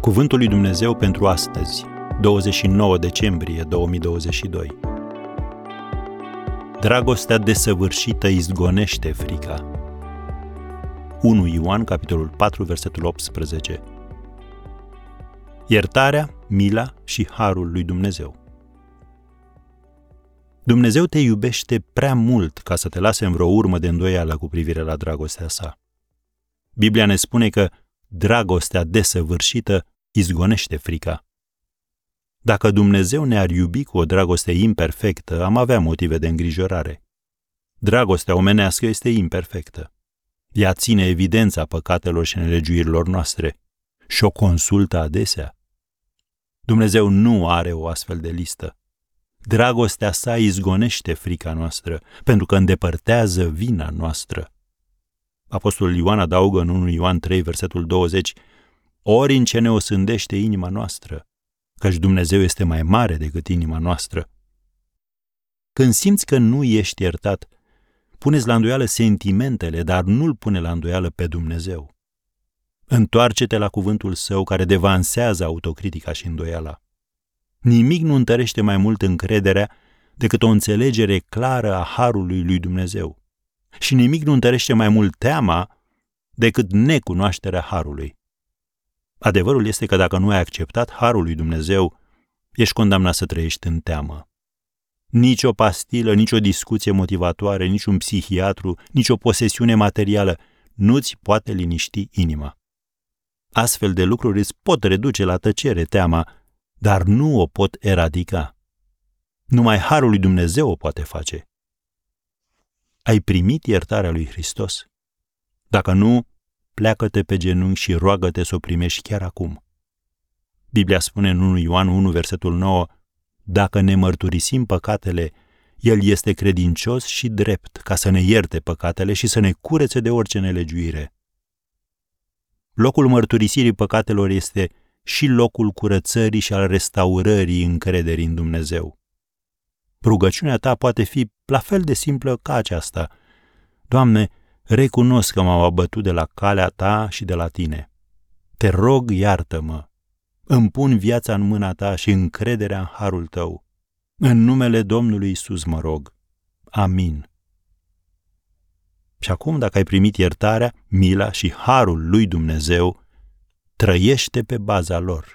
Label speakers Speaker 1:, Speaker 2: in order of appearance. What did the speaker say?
Speaker 1: Cuvântul lui Dumnezeu pentru astăzi, 29 decembrie 2022. Dragostea desăvârșită izgonește frica. 1 Ioan, capitolul 4, versetul 18. Iertarea, mila și harul lui Dumnezeu. Dumnezeu te iubește prea mult ca să te lase în vreo urmă de îndoială cu privire la dragostea sa. Biblia ne spune că dragostea desăvârșită izgonește frica. Dacă Dumnezeu ne-ar iubi cu o dragoste imperfectă, am avea motive de îngrijorare. Dragostea omenească este imperfectă. Ea ține evidența păcatelor și nelegiuirilor noastre și o consultă adesea. Dumnezeu nu are o astfel de listă. Dragostea sa izgonește frica noastră, pentru că îndepărtează vina noastră. Apostolul Ioan adaugă în 1 Ioan 3, versetul 20, ori în ce ne osândește inima noastră, căci Dumnezeu este mai mare decât inima noastră. Când simți că nu ești iertat, puneți la îndoială sentimentele, dar nu-L pune la îndoială pe Dumnezeu. Întoarce-te la cuvântul său care devansează autocritica și îndoiala. Nimic nu întărește mai mult încrederea decât o înțelegere clară a harului lui Dumnezeu. Și nimic nu întărește mai mult teama decât necunoașterea harului. Adevărul este că dacă nu ai acceptat harul lui Dumnezeu, ești condamnat să trăiești în teamă. Nici o pastilă, nici o discuție motivatoare, nici un psihiatru, nici o posesiune materială nu-ți poate liniști inima. Astfel de lucruri îți pot reduce la tăcere teama, dar nu o pot eradica. Numai harul lui Dumnezeu o poate face. Ai primit iertarea lui Hristos? Dacă nu, pleacă-te pe genunchi și roagă-te să o primești chiar acum. Biblia spune în 1 Ioan 1, versetul 9, Dacă ne mărturisim păcatele, El este credincios și drept ca să ne ierte păcatele și să ne curețe de orice nelegiuire. Locul mărturisirii păcatelor este și locul curățării și al restaurării încrederii în Dumnezeu. Rugăciunea ta poate fi la fel de simplă ca aceasta. Doamne, recunosc că m-am abătut de la calea ta și de la tine. Te rog, iartă-mă. Îmi pun viața în mâna ta și încrederea în harul tău. În numele Domnului Isus mă rog. Amin. Și acum, dacă ai primit iertarea, mila și harul lui Dumnezeu, trăiește pe baza lor.